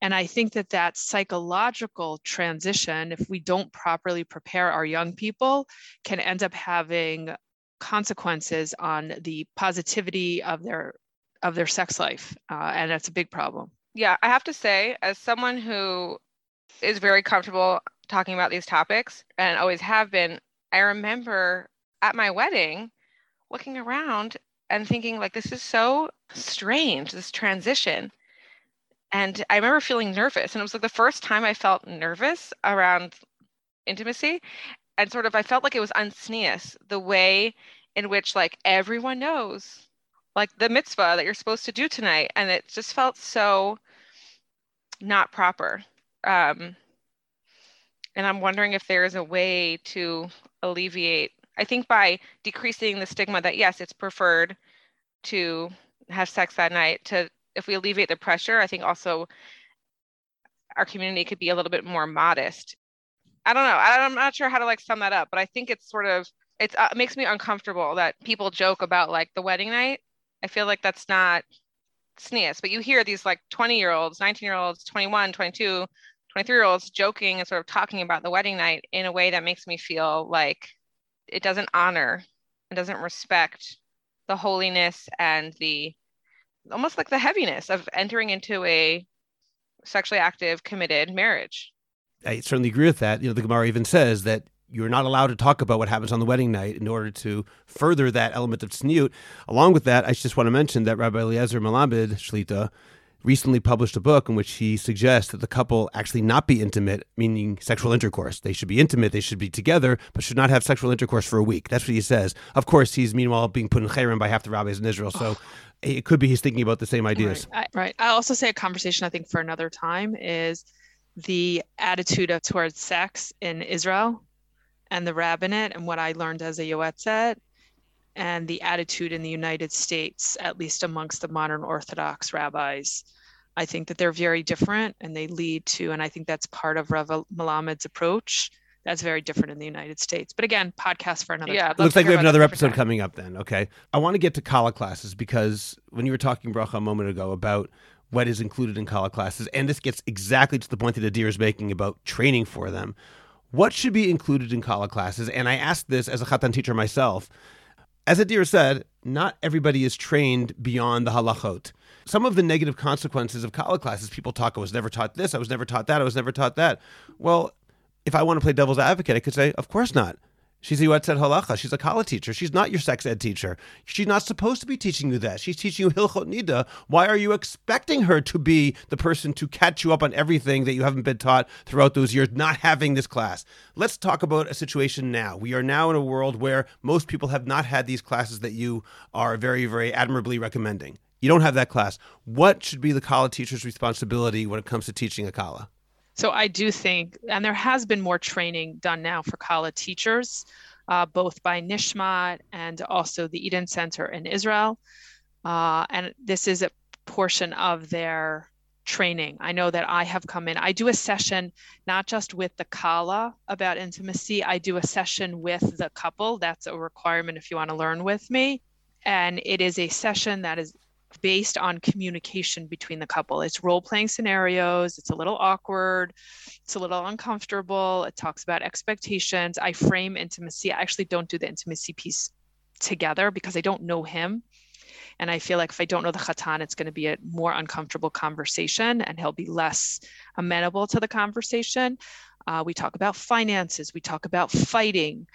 And I think that that psychological transition, if we don't properly prepare our young people, can end up having consequences on the positivity of their of their sex life, uh, and that's a big problem. Yeah, I have to say, as someone who is very comfortable talking about these topics and always have been, I remember at my wedding looking around and thinking like this is so strange this transition and I remember feeling nervous. And it was like the first time I felt nervous around intimacy. And sort of, I felt like it was untznius the way in which, like, everyone knows, like, the mitzvah that you're supposed to do tonight. And it just felt so not proper. Um, and I'm wondering if there is a way to alleviate, I think by decreasing the stigma that, yes, it's preferred to have sex that night, to if we alleviate the pressure, I think also our community could be a little bit more modest. I don't know. I'm not sure how to like sum that up, but I think it's sort of it's, uh, it makes me uncomfortable that people joke about like the wedding night. I feel like that's not tznius, but you hear these like 20 year olds, 19 year olds, 21, 22, 23 year olds joking and sort of talking about the wedding night in a way that makes me feel like it doesn't honor and doesn't respect the holiness and the almost like the heaviness of entering into a sexually active, committed marriage. I certainly agree with that. You know, the Gemara even says that you're not allowed to talk about what happens on the wedding night in order to further that element of tzniut. Along with that, I just want to mention that Rabbi Eliezer Melamed Shlita recently published a book in which he suggests that the couple actually not be intimate, meaning sexual intercourse. They should be intimate, they should be together, but should not have sexual intercourse for a week. That's what he says. Of course, he's meanwhile being put in cherem by half the rabbis in Israel. So it could be he's thinking about the same ideas. Right. I, right. I'll also say a conversation I think for another time is the attitude of towards sex in Israel and the rabbinate and what I learned as a yoetzet and the attitude in the United States, at least amongst the modern Orthodox rabbis. I think that they're very different and they lead to, and I think that's part of Rav Melamed's approach that's very different in the United States. But again, podcast for another. Yeah, looks like we have another episode time. coming up. Then, okay. I want to get to kallah classes because when you were talking bracha a moment ago about what is included in kallah classes, and this gets exactly to the point that Adir is making about training for them. What should be included in kallah classes? And I asked this as a chatan teacher myself. As Adir said, not everybody is trained beyond the halachot. Some of the negative consequences of kallah classes, people talk, I was never taught this, I was never taught that, I was never taught that. Well, if I want to play devil's advocate, I could say, of course not. She's a Yoetzet Halacha. She's a Kallah teacher. She's not your sex ed teacher. She's not supposed to be teaching you that. She's teaching you Hilchot Nida. Why are you expecting her to be the person to catch you up on everything that you haven't been taught throughout those years not having this class? Let's talk about a situation now. We are now in a world where most people have not had these classes that you are very, very admirably recommending. You don't have that class. What should be the Kallah teacher's responsibility when it comes to teaching a Kallah? So I do think, and there has been more training done now for Kallah teachers, uh, both by Nishmat and also the Eden Center in Israel. Uh, and this is a portion of their training. I know that I have come in. I do a session not just with the Kallah about intimacy, I do a session with the couple. That's a requirement if you want to learn with me. And it is a session that is based on communication between the couple. It's role playing scenarios, it's a little awkward, it's a little uncomfortable. It talks about expectations. I frame intimacy. I actually don't do the intimacy piece together because I don't know him. And I feel like if I don't know the Chatan, it's going to be a more uncomfortable conversation and he'll be less amenable to the conversation. Uh, we talk about finances, we talk about fighting.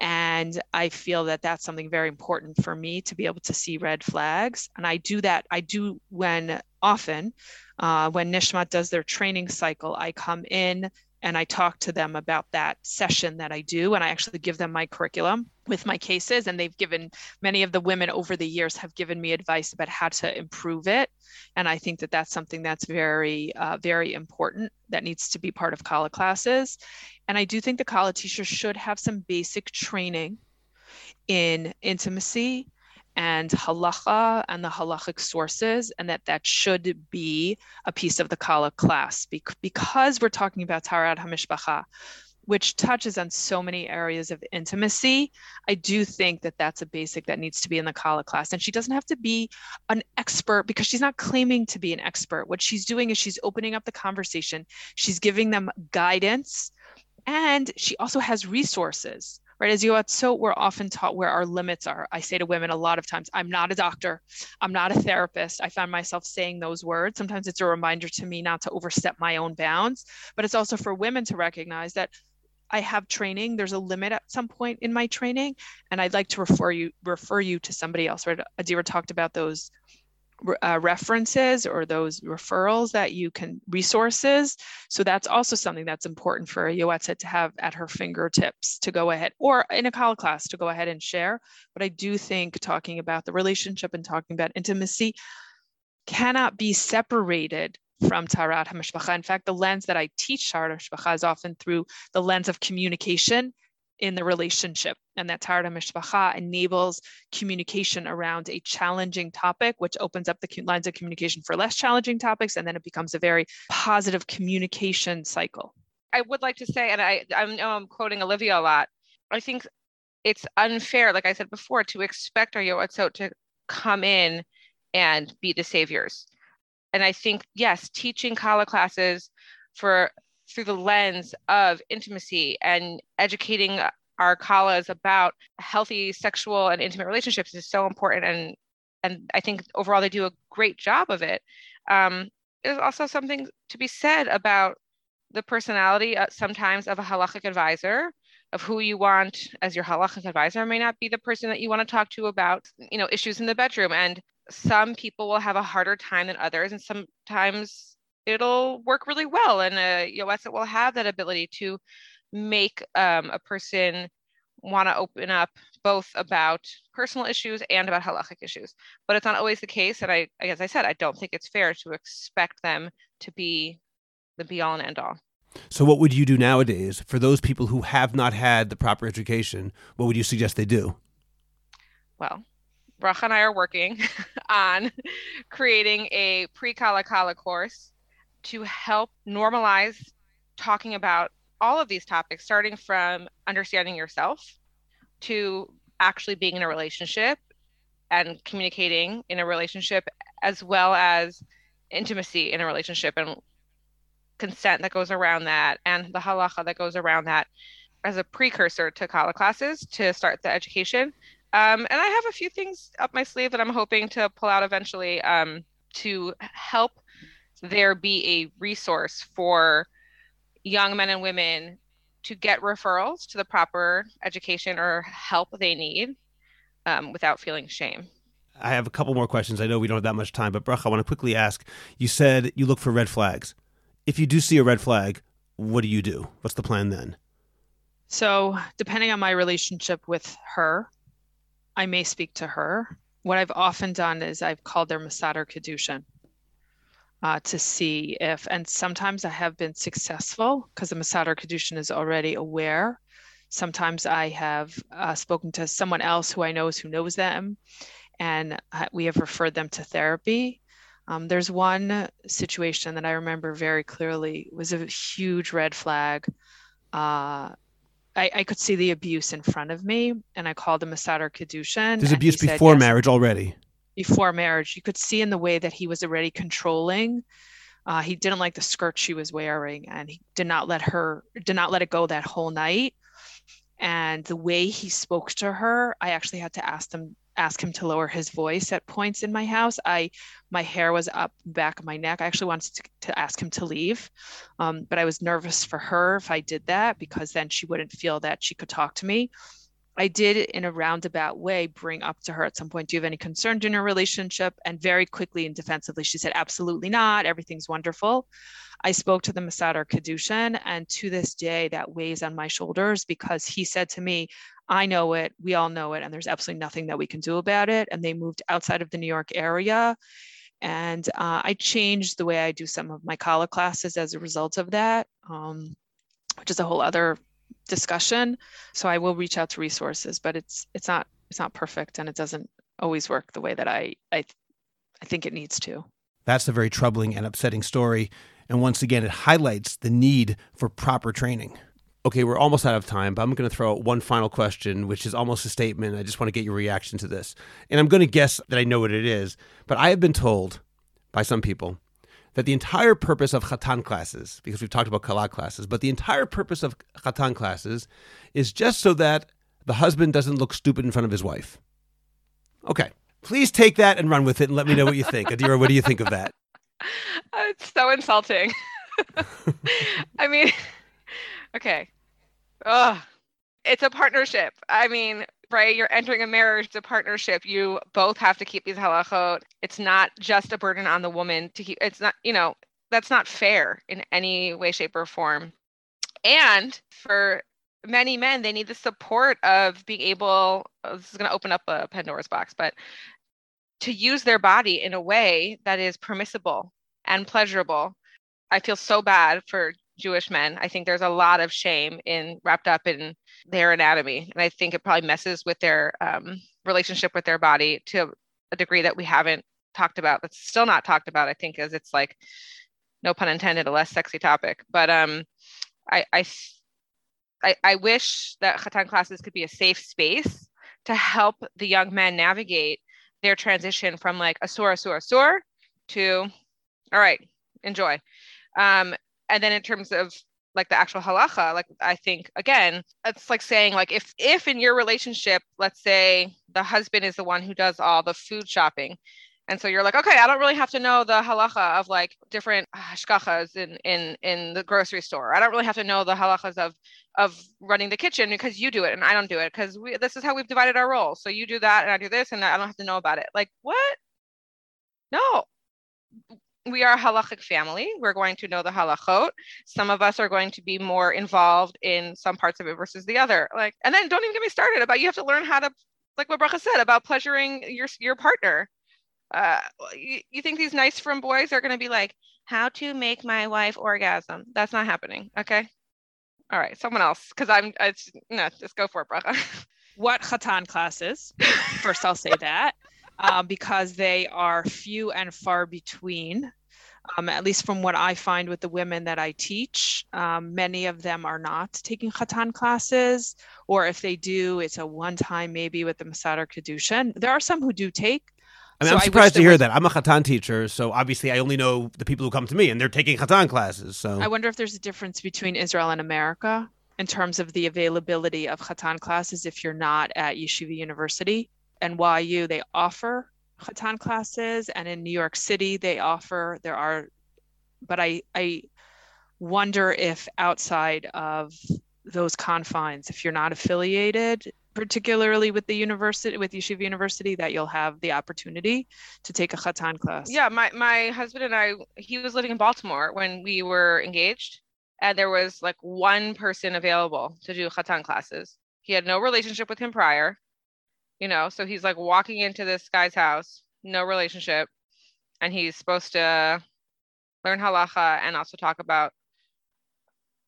And I feel that that's something very important for me to be able to see red flags. And I do that, I do when often, uh, when Nishmat does their training cycle, I come in and I talk to them about that session that I do. And I actually give them my curriculum with my cases. And they've given many of the women over the years have given me advice about how to improve it. And I think that that's something that's very, uh, very important that needs to be part of kallah classes. And I do think the kallah teacher should have some basic training in intimacy and halacha and the halachic sources, and that that should be a piece of the kallah class because we're talking about taharat hamishpacha, which touches on so many areas of intimacy. I do think that that's a basic that needs to be in the kallah class, and she doesn't have to be an expert because she's not claiming to be an expert. What she's doing is she's opening up the conversation, she's giving them guidance, and she also has resources right? As you so we're often taught where our limits are. I say to women a lot of times, I'm not a doctor, I'm not a therapist. I found myself saying those words. Sometimes it's a reminder to me not to overstep my own bounds, but it's also for women to recognize that I have training. There's a limit at some point in my training, and I'd like to refer you refer you to somebody else. Right? Adira talked about those uh, references or those referrals that you can resources. So that's also something that's important for a Yoetzet to have at her fingertips to go ahead or in a kallah class to go ahead and share. But I do think talking about the relationship and talking about intimacy cannot be separated from Taharat HaMishpacha. In fact, the lens that I teach HaMishpacha is often through the lens of communication in the relationship. And that Taharat Mishpacha enables communication around a challenging topic, which opens up the lines of communication for less challenging topics. And then it becomes a very positive communication cycle. I would like to say, and I, I know I'm quoting Olivia a lot, I think it's unfair, like I said before, to expect our Yoetzot to come in and be the saviors. And I think, yes, teaching Kallah classes for through the lens of intimacy and educating our kallahs about healthy sexual and intimate relationships is so important and and I think overall they do a great job of it. Um, there's also something to be said about the personality uh, sometimes of a halachic advisor of who you want as your halachic advisor may not be the person that you want to talk to about you know issues in the bedroom and some people will have a harder time than others and sometimes it'll work really well. And a Yoetzet will have that ability to make um, a person want to open up both about personal issues and about halachic issues. But it's not always the case. And I, as I said, I don't think it's fair to expect them to be the be all and end all. So, what would you do nowadays for those people who have not had the proper education? What would you suggest they do? Well, Bracha and I are working on creating a pre Kallah Kallah course to help normalize talking about all of these topics, starting from understanding yourself to actually being in a relationship and communicating in a relationship, as well as intimacy in a relationship and consent that goes around that and the halacha that goes around that as a precursor to kallah classes to start the education. Um, and I have a few things up my sleeve that I'm hoping to pull out eventually um, to help there be a resource for young men and women to get referrals to the proper education or help they need um, without feeling shame. I have a couple more questions. I know we don't have that much time, but Bracha, I want to quickly ask. You said you look for red flags. If you do see a red flag, what do you do? What's the plan then? So, depending on my relationship with her, I may speak to her. What I've often done is I've called their Mesader Kiddushin uh, to see if, and sometimes I have been successful because the Mesader Kiddushin is already aware. Sometimes I have uh, spoken to someone else who I know who knows them, and we have referred them to therapy. Um, there's one situation that I remember very clearly it was a huge red flag. Uh, I, I, could see the abuse in front of me, and I called the Mesader Kiddushin. There's abuse before yes, marriage already. Before marriage, you could see in the way that he was already controlling. Uh, he didn't like the skirt she was wearing, and he did not let her did not let it go that whole night. And the way he spoke to her, I actually had to ask them ask him to lower his voice at points in my house. I my hair was up back of my neck. I actually wanted to, to ask him to leave, um, but I was nervous for her if I did that because then she wouldn't feel that she could talk to me. I did in a roundabout way bring up to her at some point, do you have any concerns in your relationship? And very quickly and defensively, she said, absolutely not. Everything's wonderful. I spoke to the Mesader Kiddushin, and to this day, that weighs on my shoulders because he said to me, I know it, we all know it, and there's absolutely nothing that we can do about it. And they moved outside of the New York area. And uh, I changed the way I do some of my Kallah classes as a result of that, um, which is a whole other discussion. So I will reach out to resources, but it's it's not it's not perfect, and it doesn't always work the way that I I, I think it needs to. That's a very troubling and upsetting story. And once again, it highlights the need for proper training okay, we're almost out of time, but I'm going to throw out one final question, which is almost a statement. I just want to get your reaction to this. And I'm going to guess that I know what it is, but I have been told by some people that the entire purpose of Chatan classes, because we've talked about Kallah classes, but the entire purpose of Chatan classes is just so that the husband doesn't look stupid in front of his wife. Okay. Please take that and run with it and let me know what you think. Adira, what do you think of that? Uh, it's so insulting. I mean, Okay. Ugh. It's a partnership. I mean, right? You're entering a marriage, it's a partnership. You both have to keep these halachot. It's not just a burden on the woman to keep, it's not, you know, that's not fair in any way, shape, or form. And for many men, they need the support of being able, oh, this is going to open up a Pandora's box, but to use their body in a way that is permissible and pleasurable. I feel so bad for Jewish men. I think there's a lot of shame in wrapped up in their anatomy, and I think it probably messes with their um, relationship with their body to a degree that we haven't talked about. That's still not talked about. I think, as it's like, no pun intended, a less sexy topic. But um, I I I, I wish that Chatan classes could be a safe space to help the young men navigate their transition from like a sore, sore, sore to, all right, enjoy. Um, and then in terms of like the actual halacha like i think again it's like saying like if if in your relationship let's say the husband is the one who does all the food shopping and so you're like okay i don't really have to know the halacha of like different hashgachas in in in the grocery store. I don't really have to know the halachas of of running the kitchen because you do it and i don't do it because we this is how we've divided our roles. So you do that and i do this and i don't have to know about it. Like what? No we are a halachic family. We're going to know the halachot. Some of us are going to be more involved in some parts of it versus the other. Like, and then don't even get me started about you have to learn how to, like what Bracha said about pleasuring your your partner. Uh, you, you think these nice frum boys are going to be like, how to make my wife orgasm? That's not happening. Okay. All right, someone else, because I'm. It's, no, just go for it, Bracha. what Chatan classes? First, I'll say that um, because they are few and far between. Um, at least from what I find with the women that I teach, um, many of them are not taking Chatan classes, or if they do, it's a one time maybe with the Mesader Kiddushin. There are some who do take. I mean, so I'm surprised to hear was... that. I'm a Chatan teacher, so obviously I only know the people who come to me, and they're taking Chatan classes. So I wonder if there's a difference between Israel and America in terms of the availability of Chatan classes if you're not at Yeshiva University. NYU, they offer Chatan classes, and in New York City, they offer, there are, but I, I wonder if outside of those confines. If you're not affiliated, particularly with the university, with Yeshiva University, that you'll have the opportunity to take a Chatan class. Yeah, my, my husband and I, he was living in Baltimore when we were engaged, and there was like one person available to do Chatan classes. He had no relationship with him prior, you know, so he's like walking into this guy's house, no relationship, and he's supposed to learn halacha and also talk about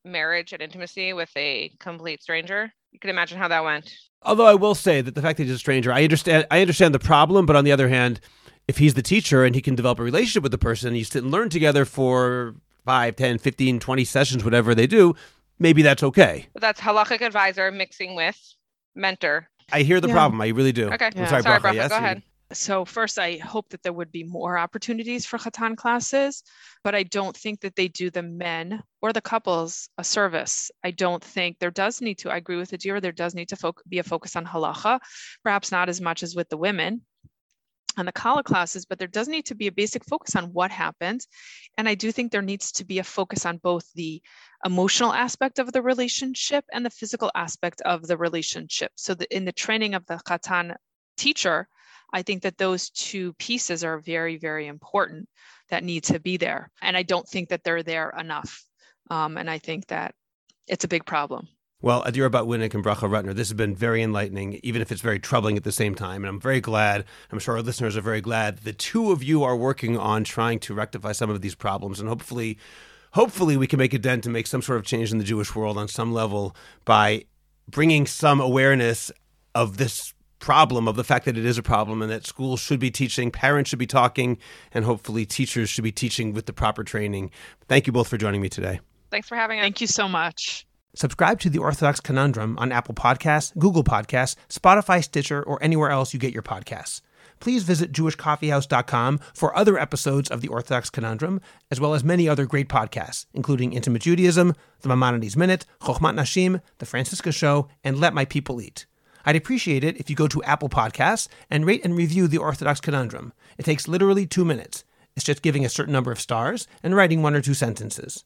marriage and intimacy with a complete stranger. You can imagine how that went. Although I will say that the fact that he's a stranger, I understand. I understand the problem, but on the other hand, if he's the teacher and he can develop a relationship with the person, you sit and learn together for 5, 10, 15, 20 sessions, whatever they do, maybe that's okay. But that's halachic advisor mixing with mentor. I hear the Yeah. problem. I really do. Okay. I'm Yeah. sorry, Sorry, Bracha, Bracha, yes? go ahead. So first, I hope that there would be more opportunities for Chatan classes, but I don't think that they do the men or the couples a service. I don't think there does need to. I agree with Adira. There does need to foc- be a focus on halacha, perhaps not as much as with the women and the kallah classes, but there does need to be a basic focus on what happens. And I do think there needs to be a focus on both the emotional aspect of the relationship and the physical aspect of the relationship. So that in the training of the Chatan teacher, I think that those two pieces are very, very important that need to be there. And I don't think that they're there enough. Um, and I think that it's a big problem. Well, Adira Botwinick and Bracha Rutner, this has been very enlightening, even if it's very troubling at the same time. And I'm very glad, I'm sure our listeners are very glad, the two of you are working on trying to rectify some of these problems. And hopefully, hopefully we can make a dent to make some sort of change in the Jewish world on some level by bringing some awareness of this problem, of the fact that it is a problem and that schools should be teaching, parents should be talking, and hopefully teachers should be teaching with the proper training. Thank you both for joining me today. Thanks for having us. Thank you so much. Subscribe to the Orthodox Conundrum on Apple Podcasts, Google Podcasts, Spotify, Stitcher, or anywhere else you get your podcasts. Please visit jewishcoffeehouse.com for other episodes of the Orthodox Conundrum, as well as many other great podcasts, including Intimate Judaism, The Maimonides Minute, Chochmat Nashim, The Franciska Show, and Let My People Eat. I'd appreciate it if you go to Apple Podcasts and rate and review the Orthodox Conundrum. It takes literally two minutes. It's just giving a certain number of stars and writing one or two sentences